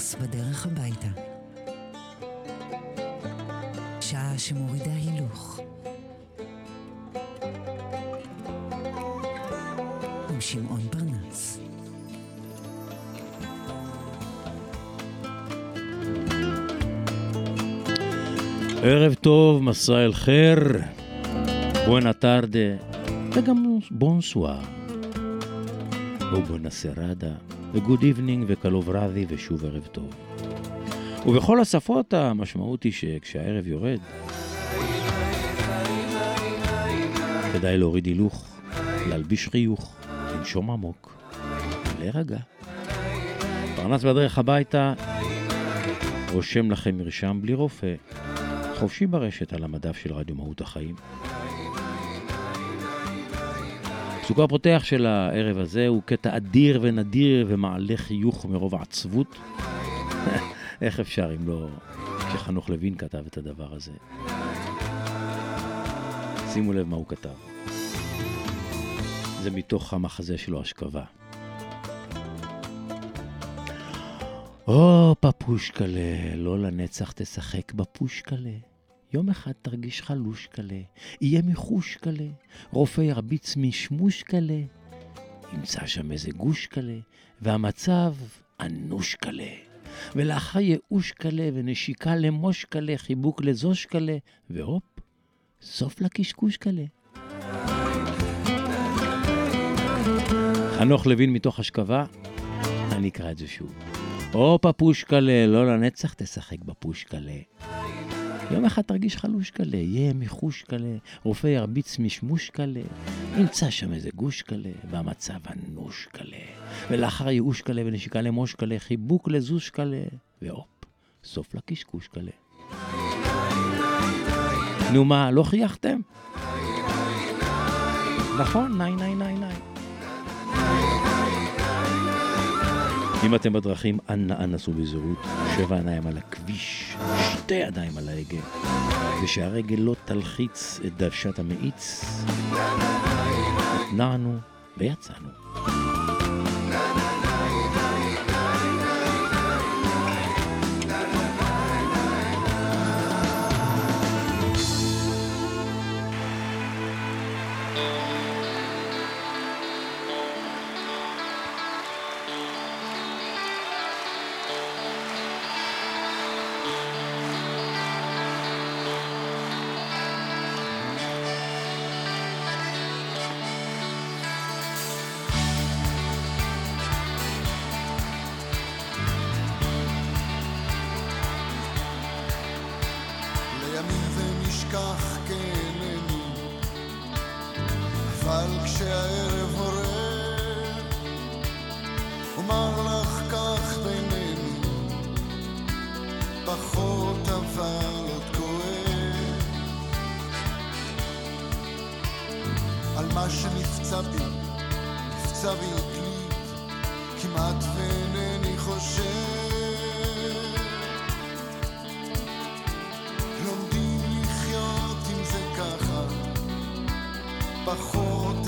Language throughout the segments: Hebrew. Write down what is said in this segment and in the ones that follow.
פרנס בדרך הביתה. שעה שמורידה הילוך. עם שמעון פרנס. ערב טוב, מסע אל חיר, בואנה טרדה, וגם בונסואר, ובואנה סרדה, וגוד איבנינג וקלוב רבי ושוב ערב טוב. ובכל השפות המשמעות היא שכשהערב יורד, כדאי להוריד הילוך, להלביש חיוך, לנשום עמוק, להירגע. פרנס בדרך הביתה, רושם לכם מרשם בלי רופא, חופשי ברשת על המדף של רדיו מהות החיים. פסוקו הפותח של הערב הזה הוא קטע אדיר ונדיר ומעלה חיוך מרוב העצבות. איך אפשר אם לא כשחנוך לוין כתב את הדבר הזה? שימו לב מה הוא כתב. זה מתוך המחזה שלו, אשכבה. או, פפושקלה, לא לנצח תשחק בפושקלה. יום אחד תרגיש חלוש כלה, יהיה מחוש כלה, רופא ירביץ משמוש כלה, ימצא שם איזה גוש כלה, והמצב אנוש כלה. ולאחר ייאוש כלה ונשיקה למוש כלה, חיבוק לזוש כלה, והופ, סוף לקשקוש כלה. חנוך לוין מתוך אשכבה, אני אקרא את זה שוב. או פפושקלה, לא לנצח תשחק בפושקלה. יום אחד תרגיש חלוש כלה, יהיה מחוש כלה, רופא ירביץ משמוש כלה, ימצא שם איזה גוש כלה, והמצב אנוש כלה. ולאחר ייאוש כלה ונשיקה למוש כלה, חיבוק לזוש כלה, והופ, סוף לקשקוש כלה. נו מה, לא חייכתם? נכון, ניי ניי ניי ניי. אם אתם בדרכים, אנא אנא סעו בזהירות, שבע עיניים על הכביש, שתי ידיים על ההגה, ושהרגל לא תלחיץ את דוושת המאיץ. התנענו ויצאנו. בי עתלית, כמעט ואינני חושב. לומדים לחיות עם זה ככה, פחות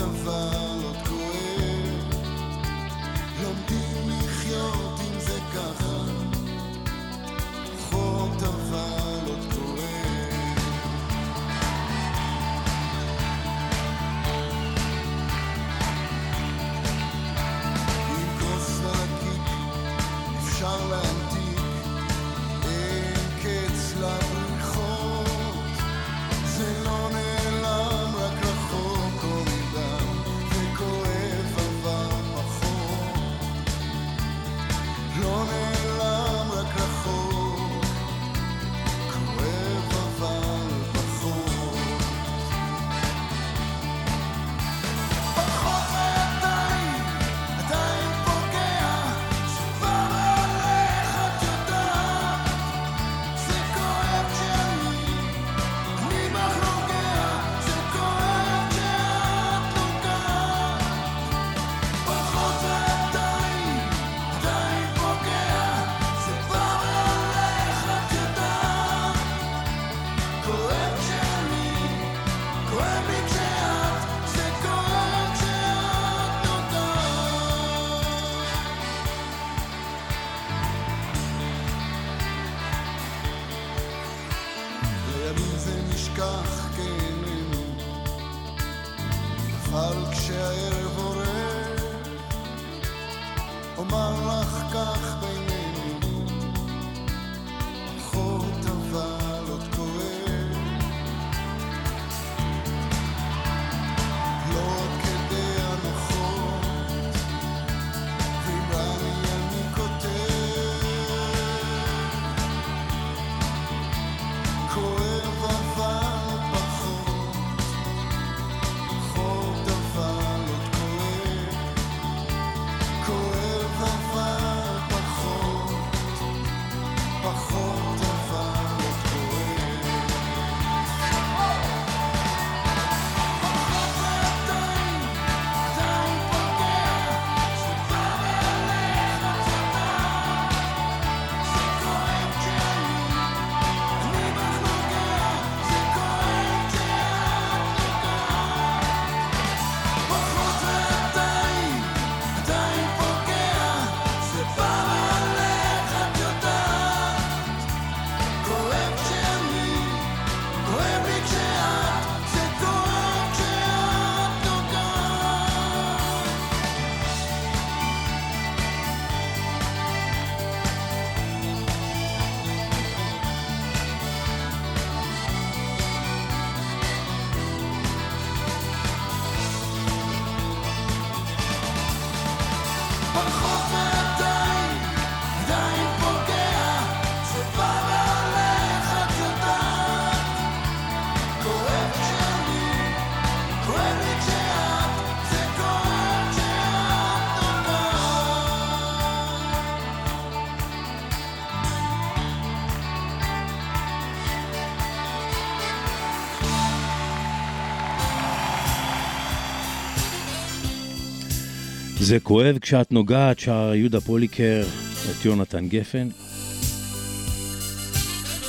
זה כואב כשאת נוגעת, שר יהודה פוליקר את יונתן גפן.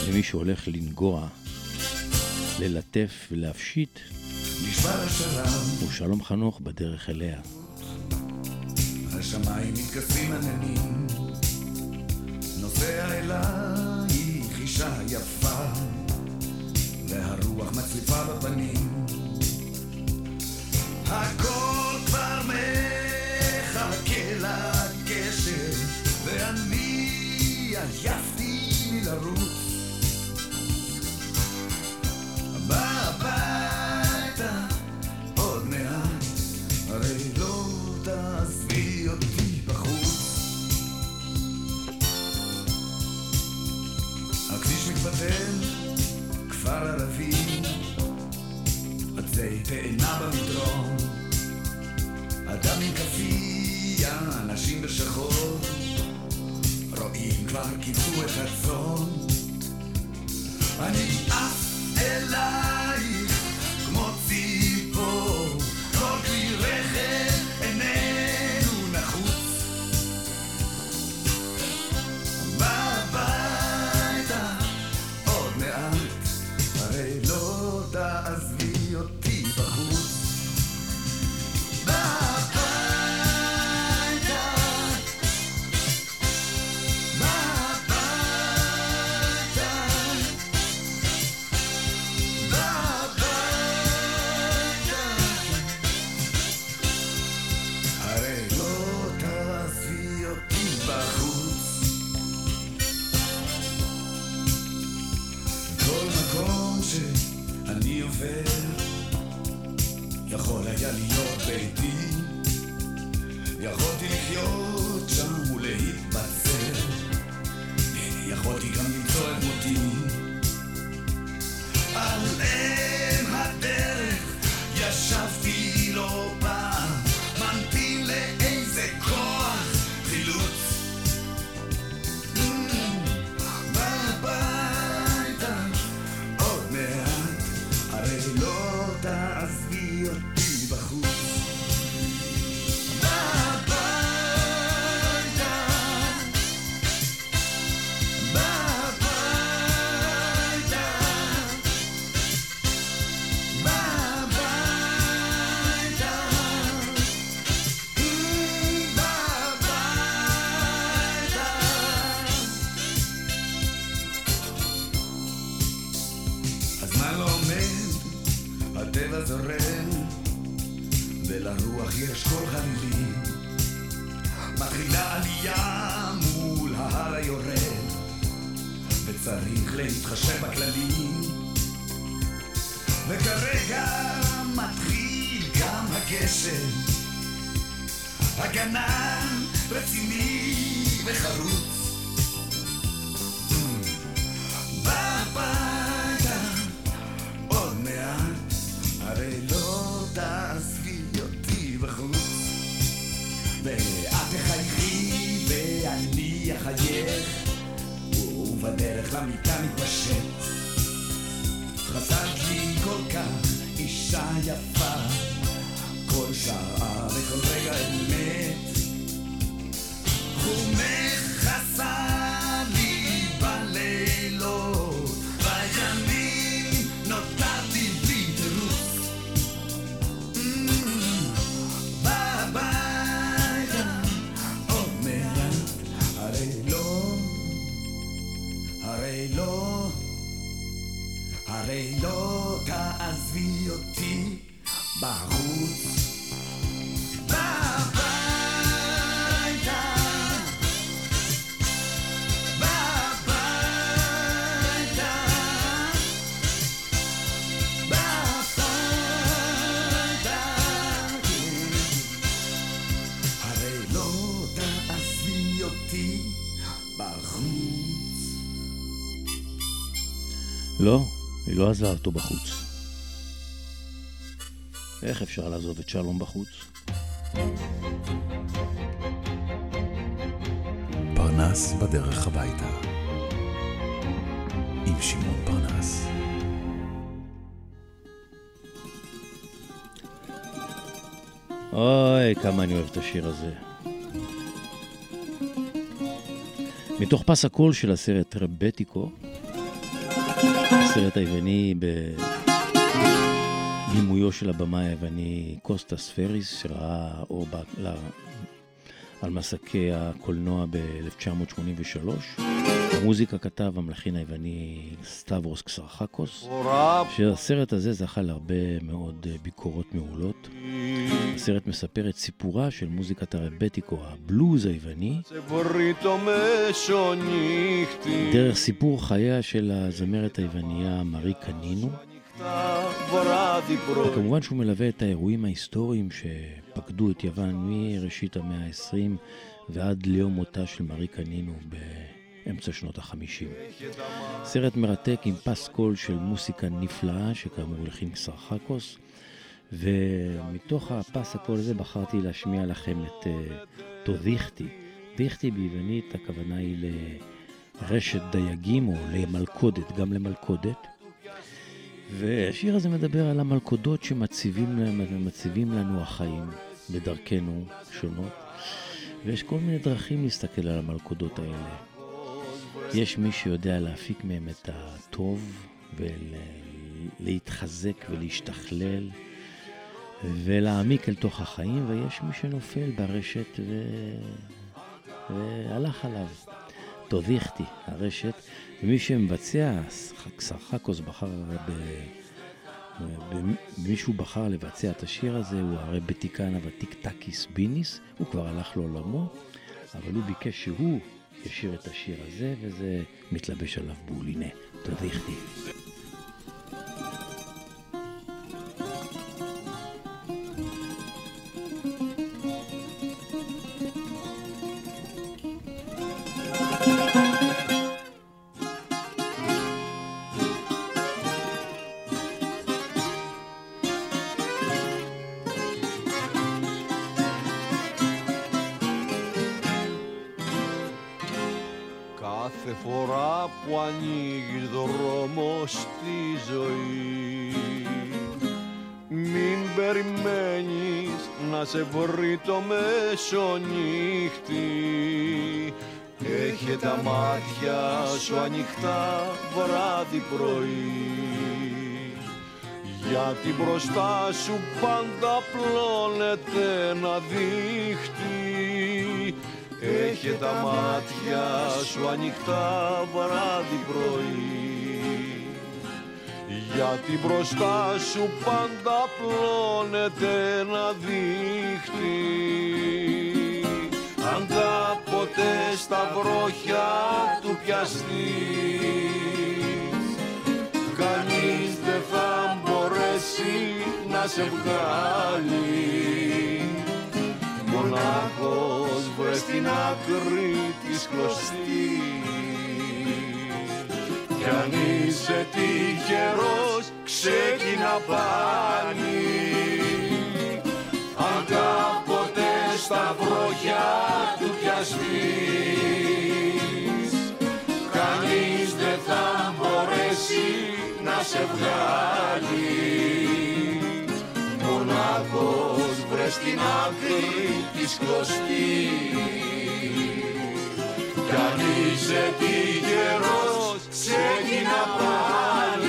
למי שהולך לנגוע, ללטף ולהפשיט, הוא שלום חנוך בדרך אליה. השמיים מתכסים עננים, נוסע אלייך אישה יפה, והרוח מצליפה בפנים. הכל כבר מת התעייפתי מלרוץ בא הביתה עוד מעט, הרי לא תעזבי אותי בחוץ. הכביש מתבטל, כפר ערבי, עצי תאנה במדרום, אדם עם כאפיה, אנשים בשחור. כבר כיבדו את הצאן. אני עף אלייך ואת תחייכי ואני אחייך, ובדרך למיטה מתפשט. חזרת לי כל כך אישה יפה, כל שעה וכל רגע אמת. ומכסה לא, היא לא עזבה אותו בחוץ. איך אפשר לעזוב את שלום בחוץ? פרנס בדרך הביתה. עם שמעון פרנס. אוי, כמה אני אוהב את השיר הזה. מתוך פס הקול של הסרט רבטיקו, הסרט היווני בבימויו של הבמאי היווני קוסטס פריס, שראה אור. על מסכי הקולנוע ב-1983. המוזיקה כתב המלחין היווני סטברוס קסרחקוס, שהסרט הזה זכה להרבה מאוד אה, ביקורות מעולות. הסרט מספר את סיפורה של מוזיקת הרבטיקו, הבלוז היווני, דרך סיפור חייה של הזמרת היווניה מארי קנינו, וכמובן שהוא מלווה את האירועים ההיסטוריים שפקדו את יוון מראשית המאה ה-20 ועד ליום מותה של מארי קנינו באמצע שנות ה-50. סרט מרתק עם פס קול של מוסיקה נפלאה, שכאמור הלחין קסרחקוס, ומתוך הפס הקול הזה בחרתי להשמיע לכם את uh, תודיכטי. דיכטי ביוונית, הכוונה היא לרשת דייגים או למלכודת, גם למלכודת. והשיר הזה מדבר על המלכודות שמציבים להם- לנו החיים בדרכנו שונות, ויש כל מיני דרכים להסתכל על המלכודות האלה. יש מי שיודע להפיק מהם את הטוב ולהתחזק ולהשתכלל ולהעמיק אל תוך החיים, ויש מי שנופל ברשת ו... והלך עליו. תודיכטי, הרשת, ומי שמבצע, סרחקוס בחר ב... מישהו בחר לבצע את השיר הזה, הוא הרי בתיקן הוותיק טקיס ביניס, הוא כבר הלך לעולמו, אבל הוא ביקש שהוא ישיר את השיר הזה, וזה מתלבש עליו בול. הנה, Κάθε φορά που ανοίγεις δρόμο στη ζωή. Μην περιμένεις να σε βρει το μεσονύχτη. Έχε τα μάτια σου ανοιχτά βράδυ πρωί. Γιατί μπροστά σου πάντα πλώνεται ένα δίχτυ Έχε τα μάτια σου ανοιχτά βράδυ πρωί. Γιατί μπροστά σου πάντα πλώνεται ένα δίχτυ. Αν κάποτε στα βρόχια του πιαστείς κανείς δεν θα μπορέσει να σε βγάλει μονάχος βρες την άκρη της κλωστής. Κι αν είσαι τυχερός ξεκινά πάλι Αν κάποτε στα βροχιά του πιαστείς Κανείς δεν θα μπορέσει να σε βγάλει Μονάχος βρες την άκρη της κλωστής. Κι αν είσαι τυχερός, ξεκινά πάλι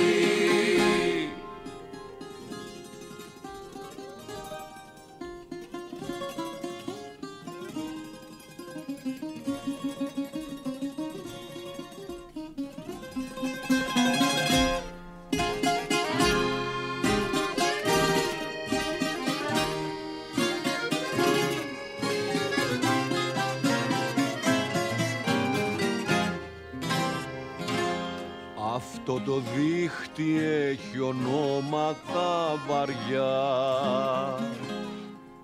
Αυτό το δίχτυ έχει ονόματα βαριά.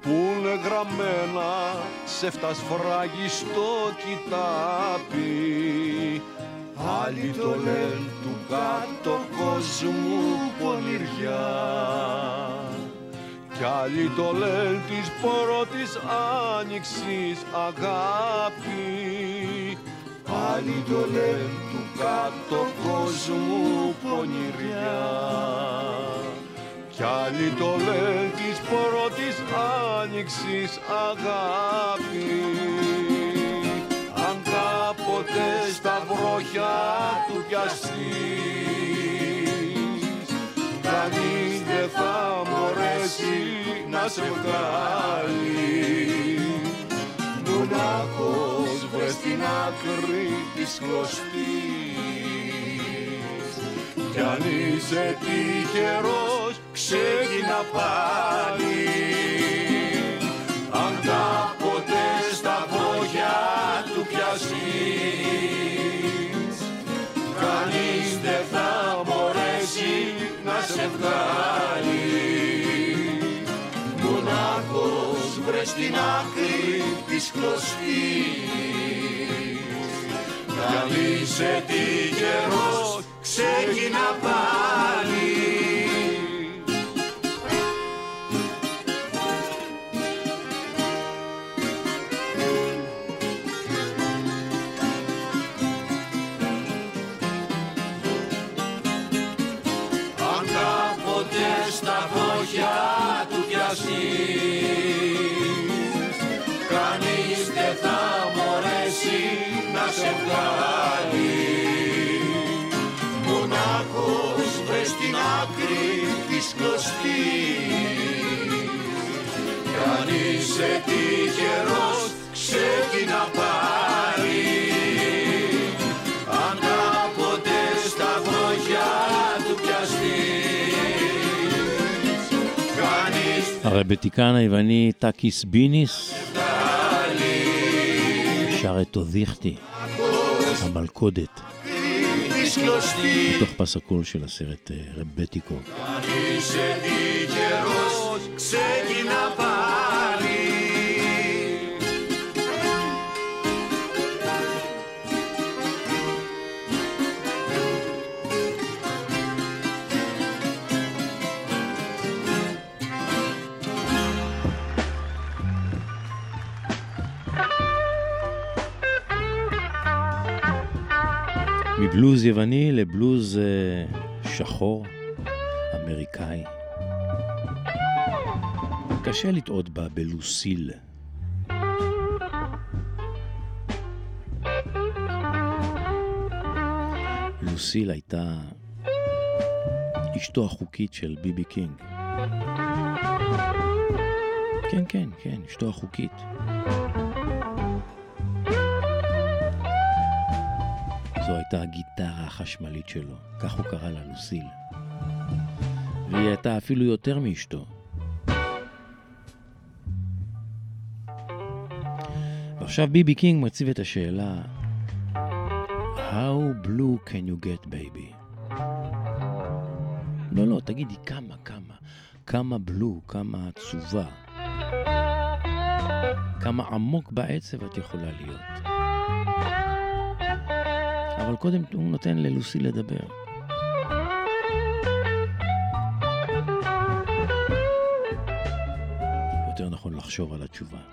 Που είναι γραμμένα σε φτασφράγιστο κοιτάπι Άλλοι το λένε του κάτω κόσμου πονηριά κι άλλοι το λένε της πρώτης άνοιξης αγάπη Άλλοι το λένε του κάτω κόσμου πονηριά. Κι άλλοι το λένε της πρώτης άνοιξης αγάπη. Αν κάποτε στα βρόχια του πιαστείς Κανείς δεν θα μπορέσει να σε βγάλει μονάχος βρες την άκρη της κλωστής. Κι αν είσαι τυχερός ξεκινά πάλι. Αν κάποτε στα πόδια του πιαστείς κανείς δεν θα μπορέσει να σε βγάλει. Μονάχος βρες την άκρη της κλωστής. Καλή σε τη γερός, ξεκινά πάλι. הרבטיקן היווני טאקיס ביניס שר את Το δίχτυ, המלכודת, בתוך פסקול של הסרט אה, רבטיקו. מבלוז יווני לבלוז אה, שחור, אמריקאי. קשה לטעות בה בלוסיל. לוסיל הייתה אשתו החוקית של ביבי קינג. כן, כן, כן, אשתו החוקית. זו הייתה הגיטרה החשמלית שלו, כך הוא קרא לה לוסיל. והיא הייתה אפילו יותר מאשתו. ועכשיו ביבי קינג מציב את השאלה How blue can you get baby? לא, לא, תגידי כמה, כמה. כמה בלו, כמה עצובה. כמה עמוק בעצב את יכולה להיות. אבל קודם הוא נותן ללוסי לדבר. יותר נכון לחשוב על התשובה.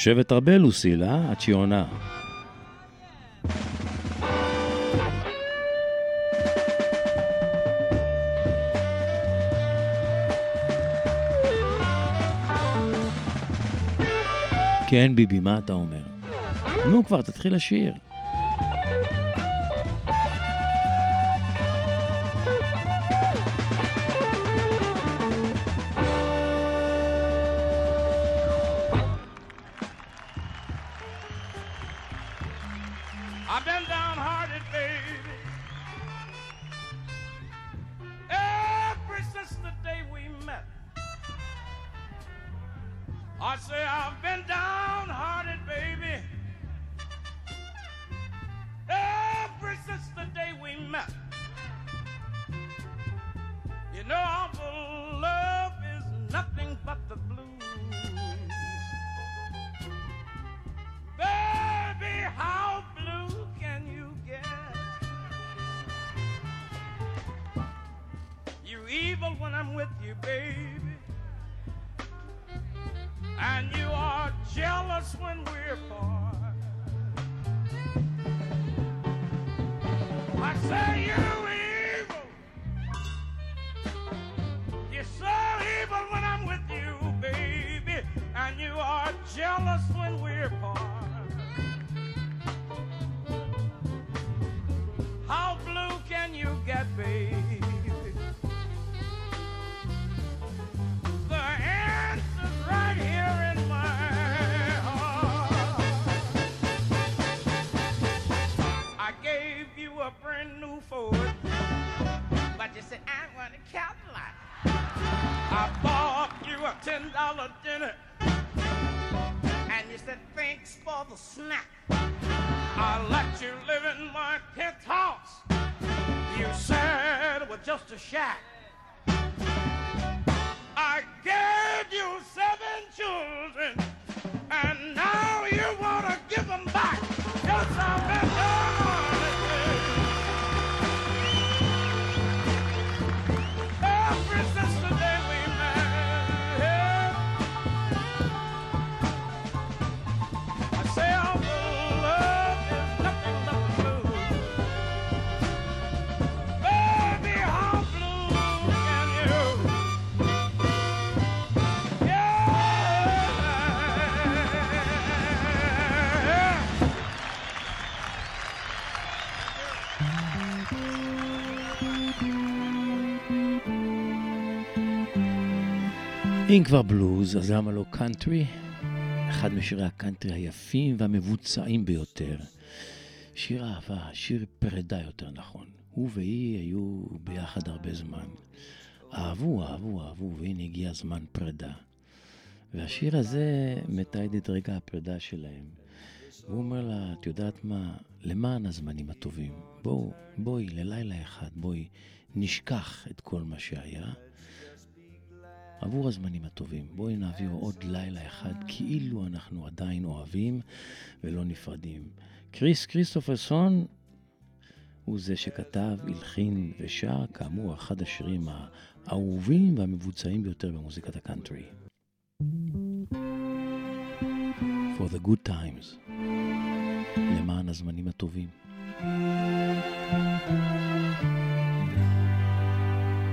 חושבת הרבה לוסילה, עד שהיא עונה. כן, ביבי, מה אתה אומר? נו כבר, תתחיל לשיר. I let you live in my penthouse. You said it was just a shack. אם כבר בלוז, אז למה לא קאנטרי? אחד משירי הקאנטרי היפים והמבוצעים ביותר. שיר אהבה, שיר פרידה יותר נכון. הוא והיא היו ביחד הרבה זמן. אהבו, אהבו, אהבו, והנה הגיע זמן פרידה. והשיר הזה מתעד את רגע הפרידה שלהם. הוא אומר לה, את יודעת מה, למען הזמנים הטובים, בואו, בואי, ללילה אחד, בואי, נשכח את כל מה שהיה, עבור הזמנים הטובים. בואי נעביר עוד לילה אחד כאילו אנחנו עדיין אוהבים ולא נפרדים. קריס כריסטופרסון הוא זה שכתב, הלחין ושר, כאמור, אחד השירים האהובים והמבוצעים ביותר במוזיקת הקאנטרי. For the good times. למען הזמנים הטובים.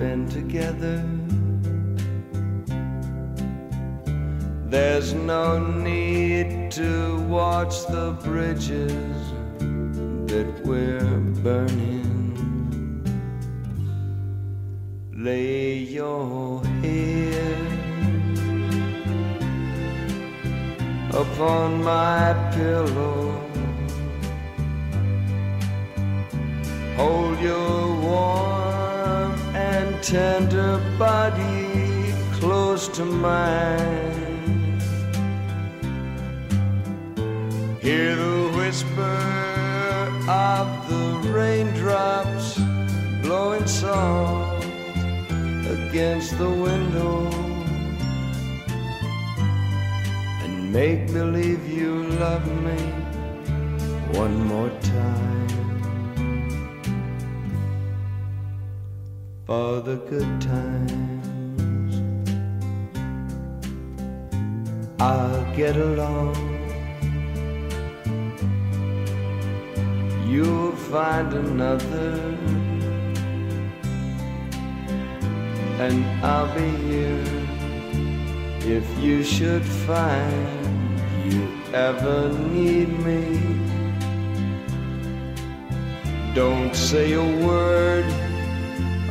been together. There's no need to watch the bridges that we're burning. Lay your head upon my pillow. Hold your warm tender body close to mine. Hear the whisper of the raindrops blowing soft against the window. And make believe you love me one more time. For the good times. I'll get along. You'll find another, and I'll be here if you should find you ever need me. Don't say a word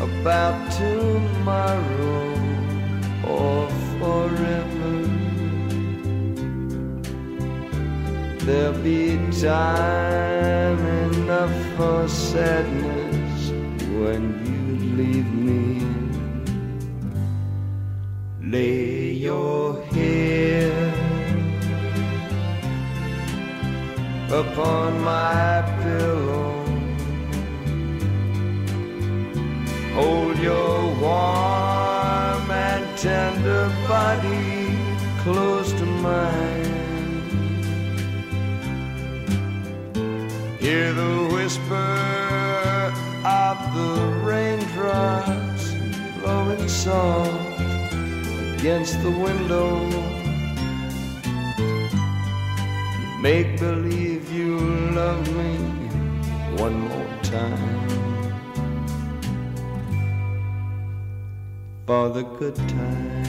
about tomorrow or forever. There'll be time enough for sadness when you leave me. Lay your head upon my pillow Hold your warm and tender body close to mine. Hear the whisper of the raindrops blowing soft against the window. Make believe you love me one more time. For the good times.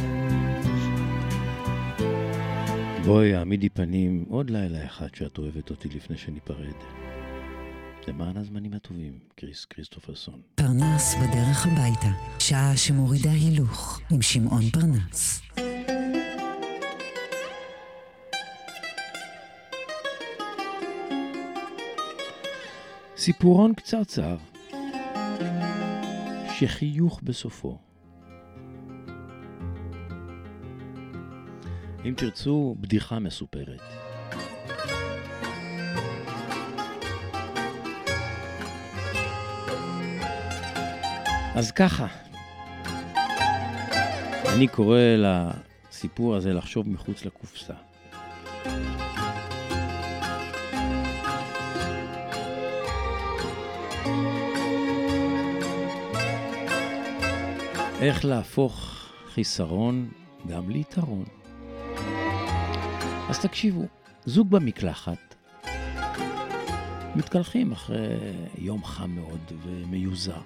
בואי, העמידי פנים עוד לילה אחד שאת אוהבת אותי לפני שניפרד. למען הזמנים הטובים, קריס כריסטופרסון. פרנס בדרך הביתה, שעה שמורידה הילוך, עם שמעון פרנס. סיפורון קצרצר, שחיוך בסופו. אם תרצו, בדיחה מסופרת. אז ככה, אני קורא לסיפור הזה לחשוב מחוץ לקופסה. איך להפוך חיסרון גם ליתרון. אז תקשיבו, זוג במקלחת, מתקלחים אחרי יום חם מאוד ומיוזע.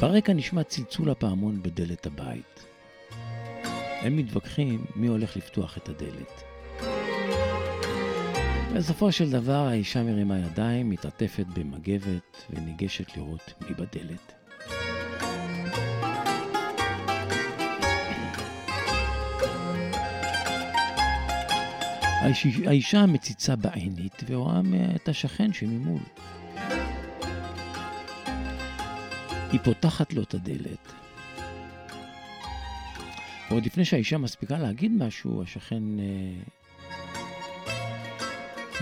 ברקע נשמע צלצול הפעמון בדלת הבית. הם מתווכחים מי הולך לפתוח את הדלת. בסופו של דבר האישה מרימה ידיים, מתעטפת במגבת וניגשת לראות מי בדלת. האיש- האישה מציצה בעינית ורואה את השכן שממול. היא פותחת לו את הדלת. ועוד לפני שהאישה מספיקה להגיד משהו, השכן אה,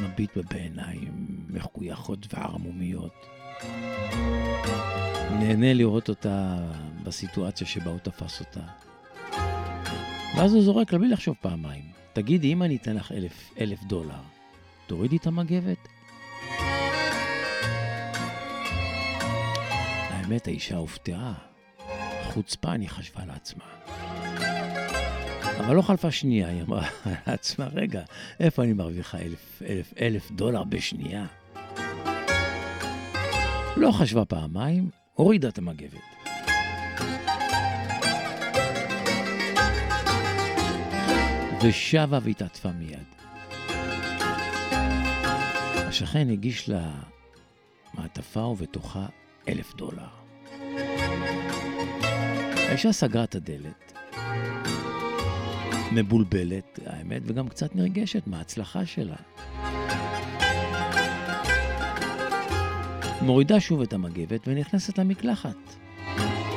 מביט בה בעיניים מחויכות וערמומיות. נהנה לראות אותה בסיטואציה שבה הוא תפס אותה. ואז הוא זורק לה בלי לחשוב פעמיים. תגידי, אם אני אתן לך אלף, אלף דולר, תורידי את המגבת? האמת, האישה הופתעה. חוצפה, אני חשבה לעצמה. אבל לא חלפה שנייה, היא אמרה לעצמה, רגע, איפה אני מרוויחה אלף, אלף, אלף דולר בשנייה? לא חשבה פעמיים, הורידה את המגבת. ושבה והתעטפה מיד. השכן הגיש לה מעטפה ובתוכה אלף דולר. האישה סגרה את הדלת, מבולבלת, האמת, וגם קצת נרגשת מההצלחה שלה. מורידה שוב את המגבת ונכנסת למקלחת.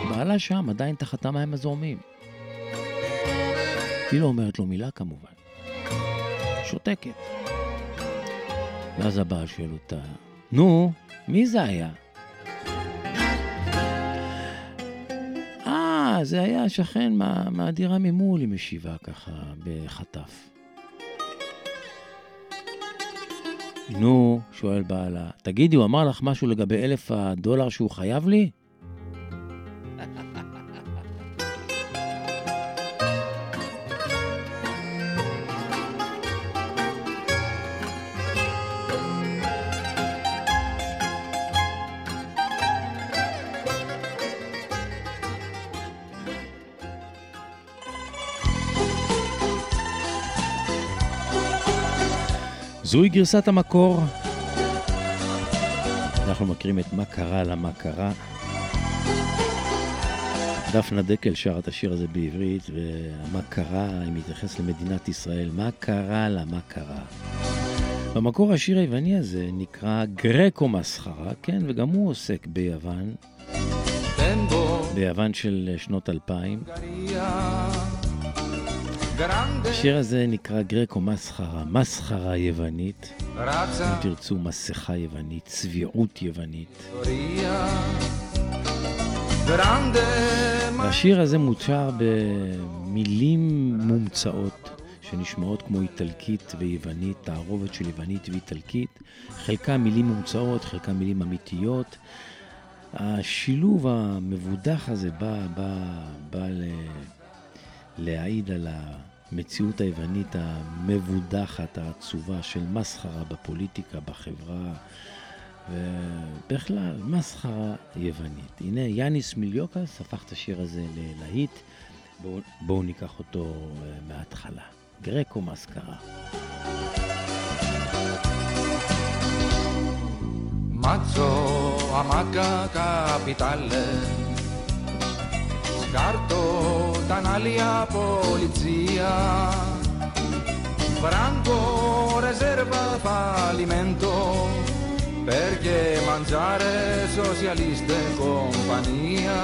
בעלה שם, עדיין תחת המים הזורמים. היא לא אומרת לו מילה כמובן. שותקת. ואז הבעל שואל אותה, נו, מי זה היה? אה, זה היה השכן מה, מהדירה ממול, היא משיבה ככה בחטף. נו, שואל בעלה, תגידי, הוא אמר לך משהו לגבי אלף הדולר שהוא חייב לי? זוהי גרסת המקור. אנחנו מכירים את מה קרה למה קרה. דפנה דקל שרה את השיר הזה בעברית, ומה קרה, אני מתייחס למדינת ישראל, מה קרה לה, מה קרה. במקור השיר היווני הזה נקרא גרקו מסחרה, כן, וגם הוא עוסק ביוון, ביוון של שנות 2000. השיר הזה נקרא גרקו מסחרה, מסחרה יוונית, אם תרצו מסכה יוונית, צביעות יוונית. והשיר הזה מוצ'ר במילים מומצאות שנשמעות כמו איטלקית ויוונית, תערובת של יוונית ואיטלקית, חלקם מילים מומצאות, חלקם מילים אמיתיות. השילוב המבודח הזה בא, בא, בא ל... להעיד על המציאות היוונית המבודחת, העצובה של מסחרה בפוליטיקה, בחברה, ובכלל, מסחרה יוונית. הנה, יאניס מיליוקס הפך את השיר הזה ללהיט. בואו בוא ניקח אותו אה, מההתחלה. גרקו מסקרה. Mazzo amaca capitale Tanalia polizia. Franco reserva fallimento Perché mangiare socialiste compagnia.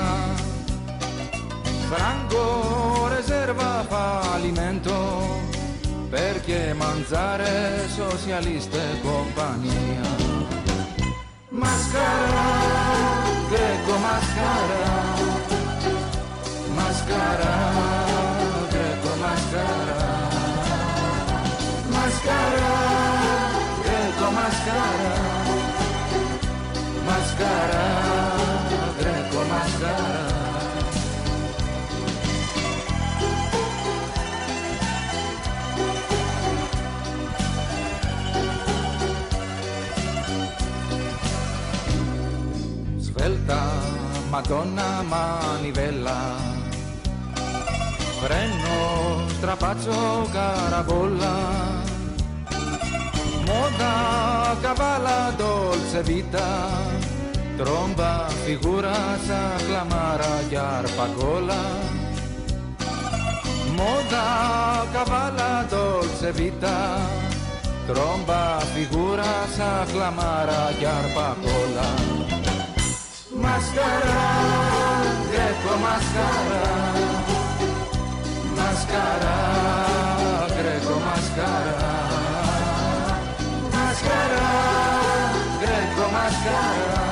Franco reserva fallimento perché mangiare socialiste compagnia. Mascara, greco Mascara, μασκάρα, γκρέκο μασκάρα, μασκάρα, γκρέκο μασκάρα. Σβέλτα, ματώνα, μανιβέλα, Φρένο, τραπάτσο, καραβόλα. Καβάλα ντόλτσε βίτα Τρόμπα φιγούρα σαν χλαμάρα κι αρπακόλα Μόδα καβάλα ντόλτσε βίτα Τρόμπα φιγούρα σαν χλαμάρα κι αρπακόλα Μασκαρά, γκρέκο μασκαρά Μασκαρά, γκρέκο μασκαρά cara, greco más cara,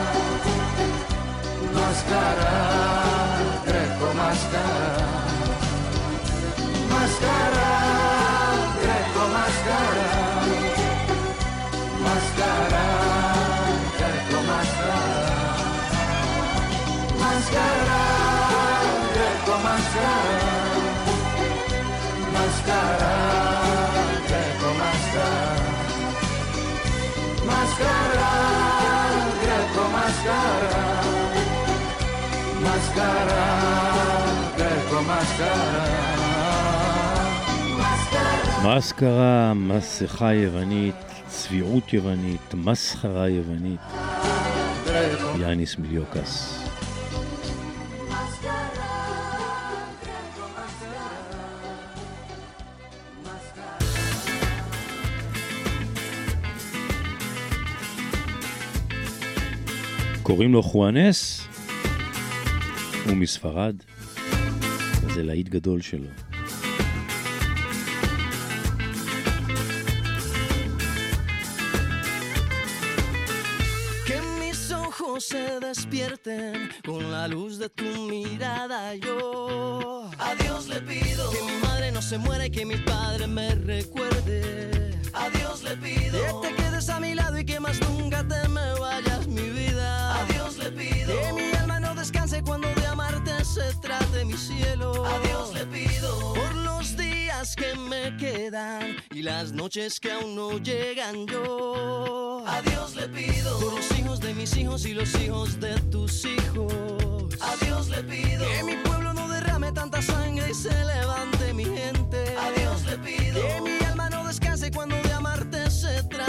más cara, greco más cara, más cara, greco más cara, más cara, greco más cara, más cara, greco más cara, más cara. Máscara, greco, máscara, máscara, greco, máscara. מסקרה, מסכה יוונית, צביעות יוונית, מסחרה יוונית. יאניס מיליוקס. קוראים לו חואנס, הוא מספרד, וזה להיט גדול שלו. Que mis ojos se despierten con la luz de tu mirada. Yo a Dios le pido que mi madre no se muera y que mi padre me recuerde. A Dios le pido a mi lado y que más nunca te me vayas, mi vida. A Dios le pido que mi alma no descanse cuando de amarte se trate mi cielo. A Dios le pido por los días que me quedan y las noches que aún no llegan yo. A Dios le pido por los hijos de mis hijos y los hijos de tus hijos. A Dios le pido que mi pueblo no derrame tanta sangre y se levante mi gente. A Dios le pido que mi alma no descanse cuando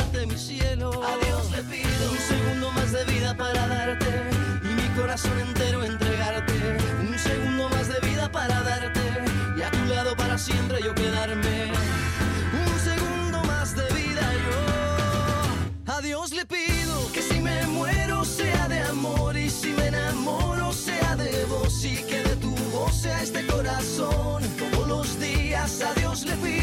trate mi cielo. A Dios le pido un segundo más de vida para darte y mi corazón entero entregarte. Un segundo más de vida para darte y a tu lado para siempre yo quedarme. Un segundo más de vida yo. A Dios le pido que si me muero sea de amor y si me enamoro sea de vos y que de tu voz sea este corazón. Todos los días a Dios le pido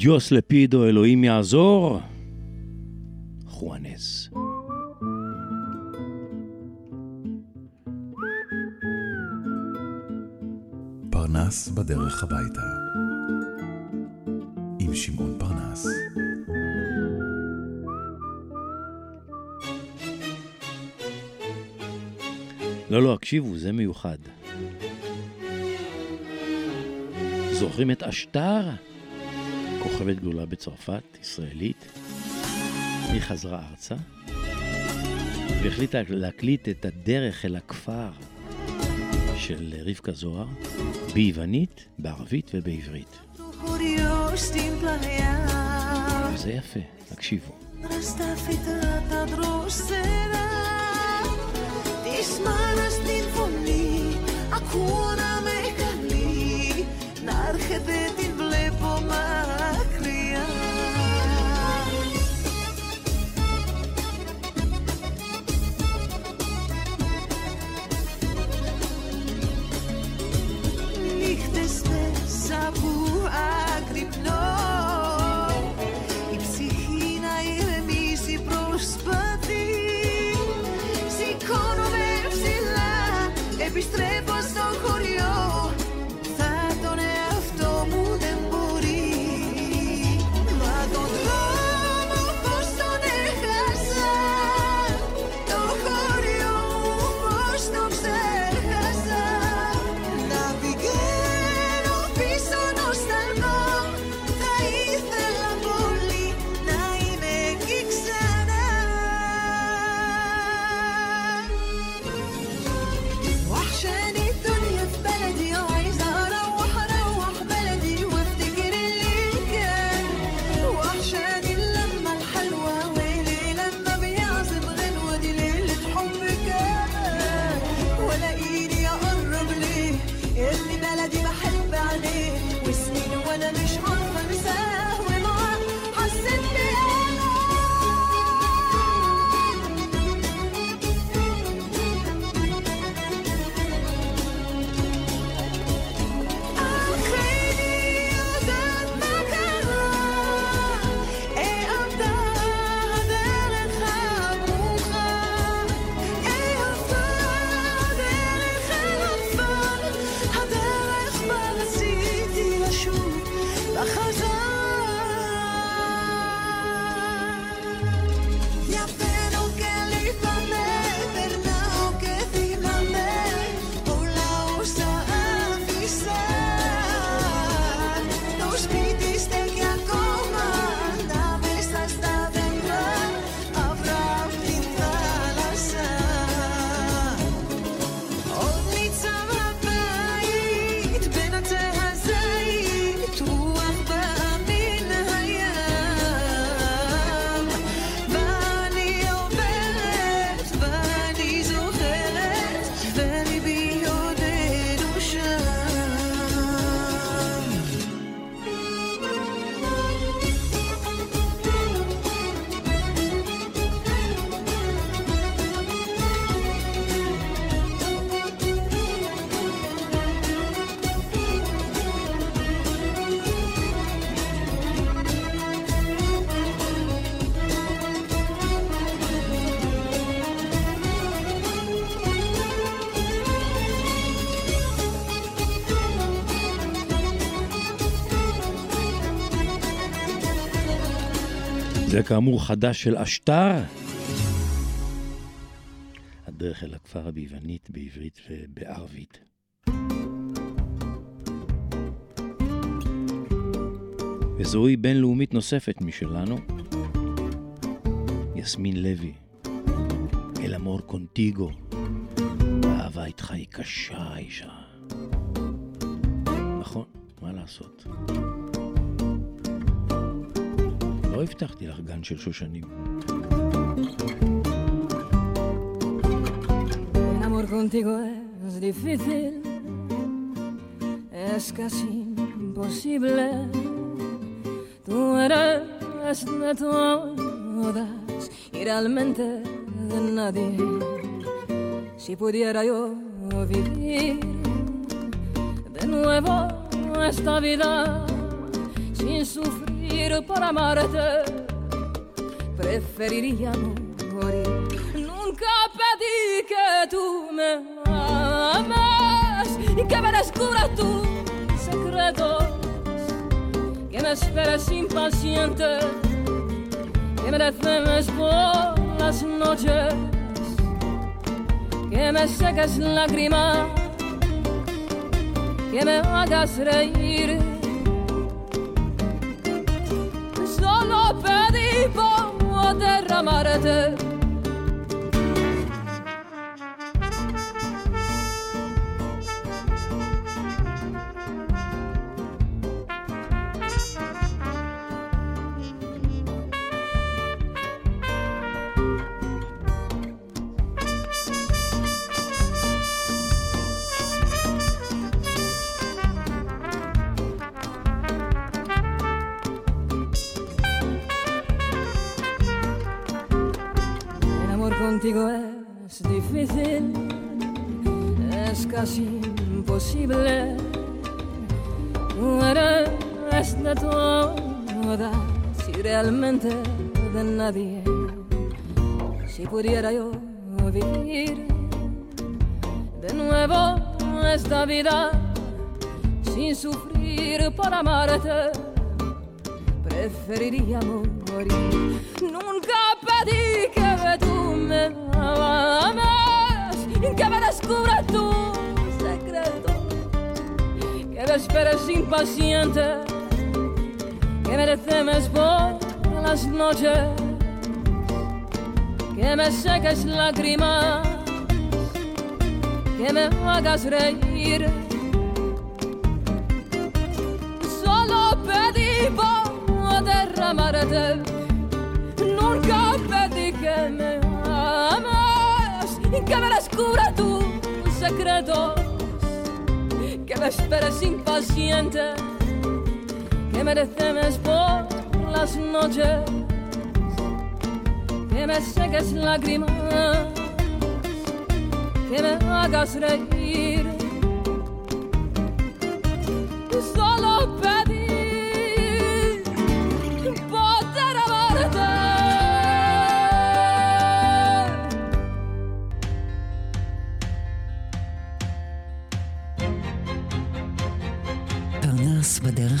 אדיוס לפידו, אלוהים יעזור. חואנס. פרנס בדרך הביתה. עם שמעון פרנס. לא, לא, הקשיבו, זה מיוחד. זוכרים את אשטר? כוכבת גדולה בצרפת, ישראלית. היא חזרה ארצה והחליטה להקליט את הדרך אל הכפר של רבקה זוהר ביוונית, בערבית ובעברית. χωριό στην πλαγιά וזה יפה, תקשיבו. Ραστάφυτα τα δρόσερα Της μάνας την φωνή Ακούω να με καλεί Να έρχεται την זה כאמור חדש של אשטר. הדרך אל הכפר ביוונית, בעברית ובערבית. וזוהי בינלאומית נוספת משלנו, יסמין לוי, אל אמור קונטיגו, האהבה איתך היא קשה, אישה. נכון, מה לעשות? לא הבטחתי לך גן של שושנים. El amor contigo es difícil, es casi imposible. Tú eres de todas y realmente de nadie. Si pudiera yo vivir de nuevo esta vida sin sufrir por amarte, preferiría morir. Nunca pedí que tú me ames y que me descubras tus secretos, que me esperes impaciente, que me desveles por las noches, que me seques lágrimas, que me hagas reír poder amarte imposible. Tú eres de todas y realmente de nadie. Si pudiera yo vivir de nuevo esta vida sin sufrir por amarte, preferiría morir. Nunca pedí que tú me ames, que me descubra tu secreto, que me esperes impaciente, que me temes por las noches, que me seques lágrimas, que me hagas reír. Solo pedí por derramarte Nunca pedí que me ames que me descubra tus secretos, me esperes impaciente, que me temes por las noches, que me seques lágrimas, que me hagas reír. Solo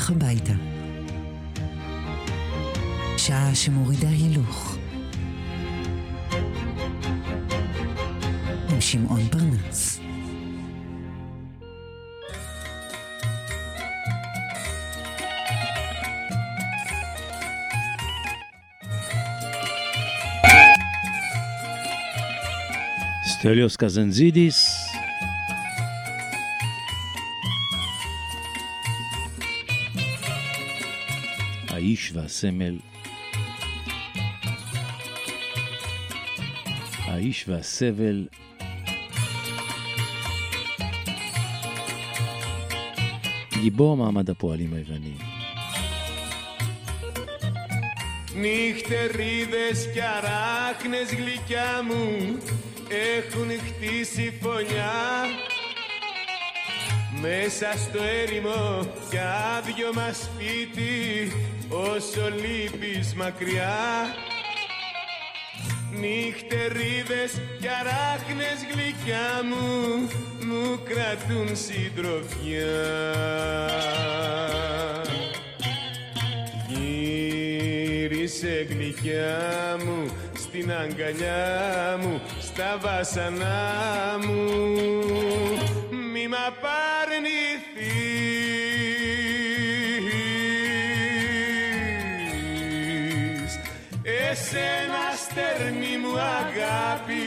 בדרך הביתה. שעה שמורידה הילוך. עם שמעון פרנס. סטליוס קזנזידיס. האיש והסמל. האיש והסבל. גיבור מעמד הפועלים היוונים. Νυχτερίδες κι αράχνες γλυκιά μου έχουν χτίσει φωνιά μέσα στο έρημο κι άδειο μας σπίτι όσο λείπεις μακριά Νυχτερίδες κι αράχνες γλυκιά μου μου κρατούν συντροφιά. Γύρισε γλυκιά μου στην αγκαλιά μου στα βάσανά μου. Μη μ' απαρνηθείς Εσένα στερνή μου αγάπη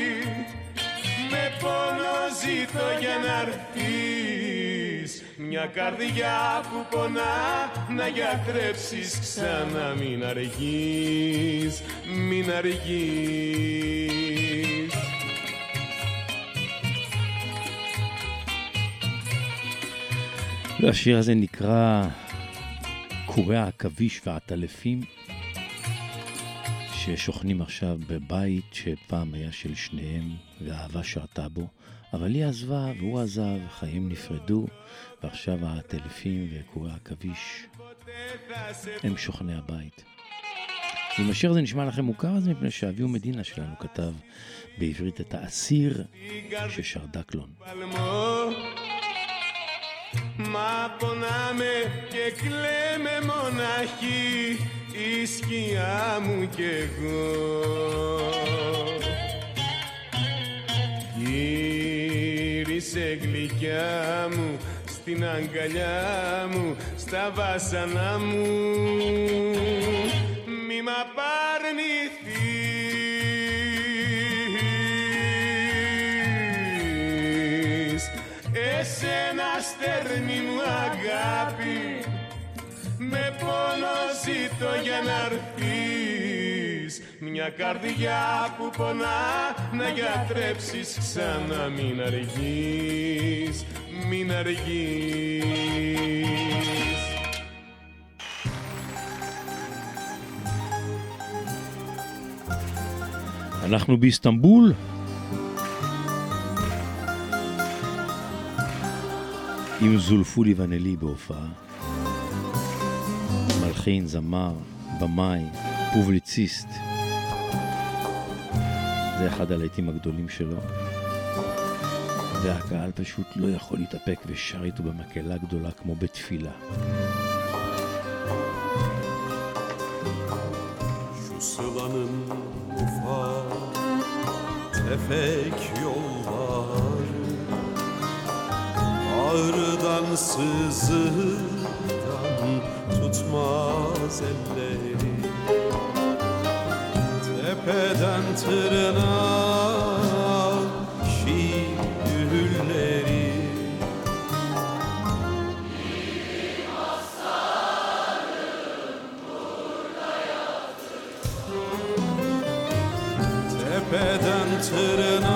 με πόνο ζήτω για να έρθεις Μια καρδιά που πονά να γιατρέψεις ξανά Μην αργείς, μην αργείς והשיר הזה נקרא קורי העכביש והעטלפים, ששוכנים עכשיו בבית שפעם היה של שניהם, ואהבה שרתה בו, אבל היא עזבה והוא עזב, חיים נפרדו, ועכשיו העטלפים וקורי עכביש הם שוכני הבית. אם השיר הזה נשמע לכם מוכר, אז מפני שאביהו מדינה שלנו כתב בעברית את האסיר ששר דקלון. מה פונה ככלי ממונחי η σκιά μου κι εγώ. Γύρισε γλυκιά μου στην αγκαλιά μου στα βάσανα μου. Μη μη μ' απαρνηθείς. Εσένα στέρνη μου αγάπη Με πόνο ζήτω για να έρθεις Μια καρδιά που πονά να γιατρέψεις Ξανά μην αργείς, μην αργείς אנחנו באיסטנבול. עם זולפולי ונלי בהופעה. מלחין, זמר, במאי, פובליציסט. זה אחד הלהיטים הגדולים שלו. והקהל פשוט לא יכול להתאפק ושר איתו במקהלה גדולה כמו בתפילה. Ufak tefek yolları Ağrıdan sızıdan tutmaz elleri. Tepeden tırnağa şiir gülleri. Tepeden tırnağa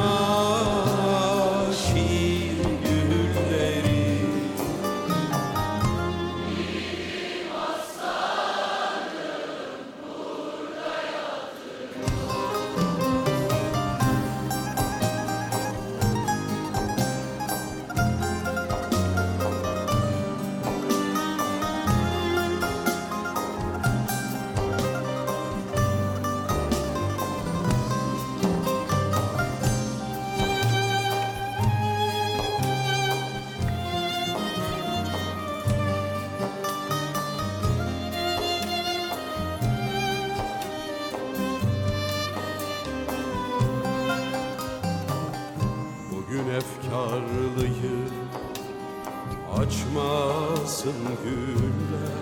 açmasın güller.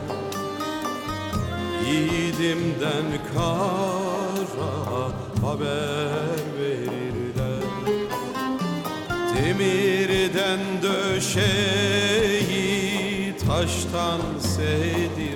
Yiğidimden kara haber verirler. Demirden döşeyi taştan sedirler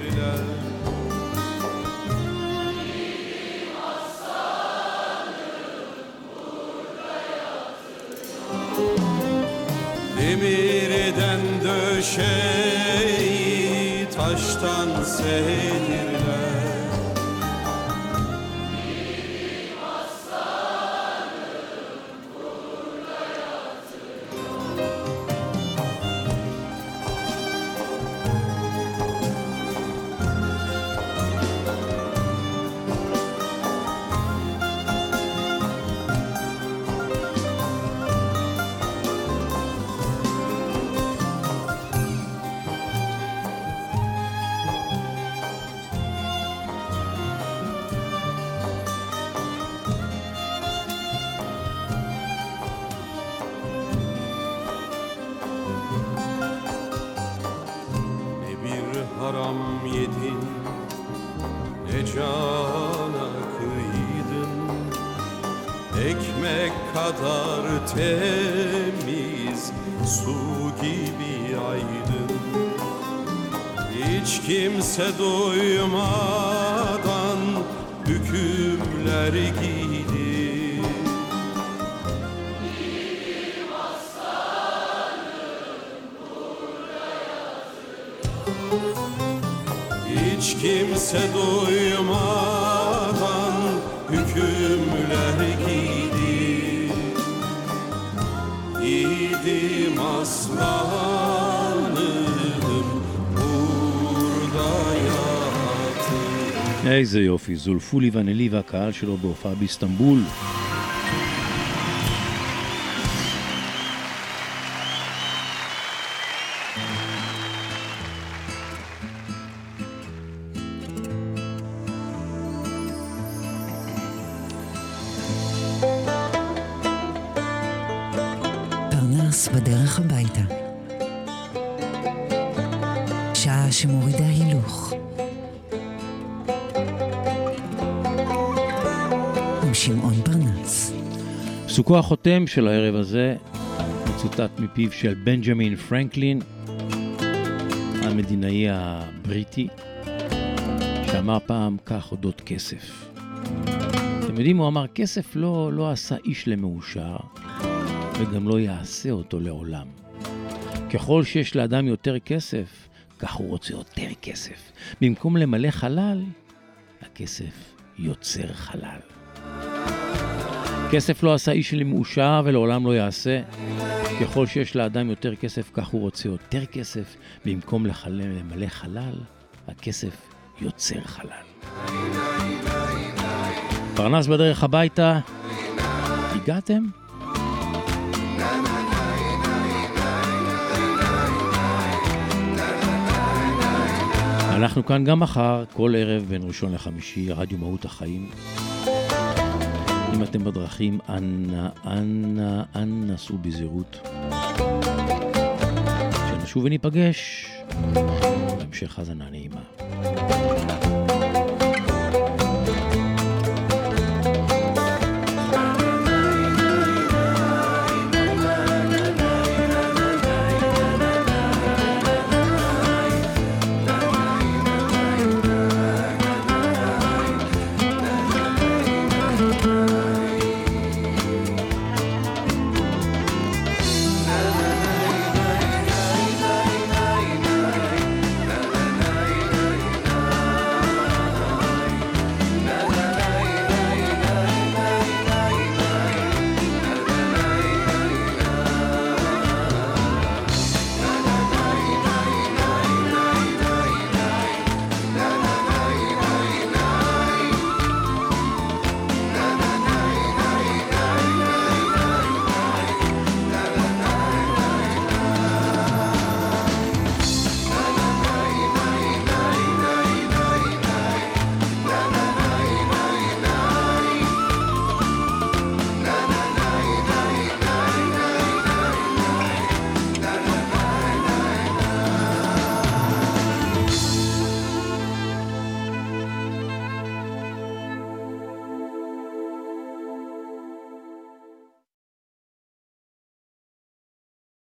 sergi איזה יופי, זולפולי ונלי והקהל שלו בהופעה באיסטנבול. פסוקו החותם של הערב הזה מצוטט מפיו של בנג'מין פרנקלין, המדינאי הבריטי, שאמר פעם כך אודות כסף. אתם יודעים, הוא אמר, כסף לא, לא עשה איש למאושר, וגם לא יעשה אותו לעולם. ככל שיש לאדם יותר כסף, כך הוא רוצה יותר כסף. במקום למלא חלל, הכסף יוצר חלל. כסף לא עשה איש למאושר ולעולם לא יעשה. ככל שיש לאדם יותר כסף, כך הוא רוצה יותר כסף. במקום לחלל, למלא חלל, הכסף יוצר חלל. פרנס בדרך הביתה, הגעתם? אנחנו כאן גם מחר, כל ערב בין ראשון לחמישי, רדיו מהות החיים. אם אתם בדרכים, אנא, אנא, אנא סעו בזהירות. שנשוב וניפגש בהמשך האזנה נעימה.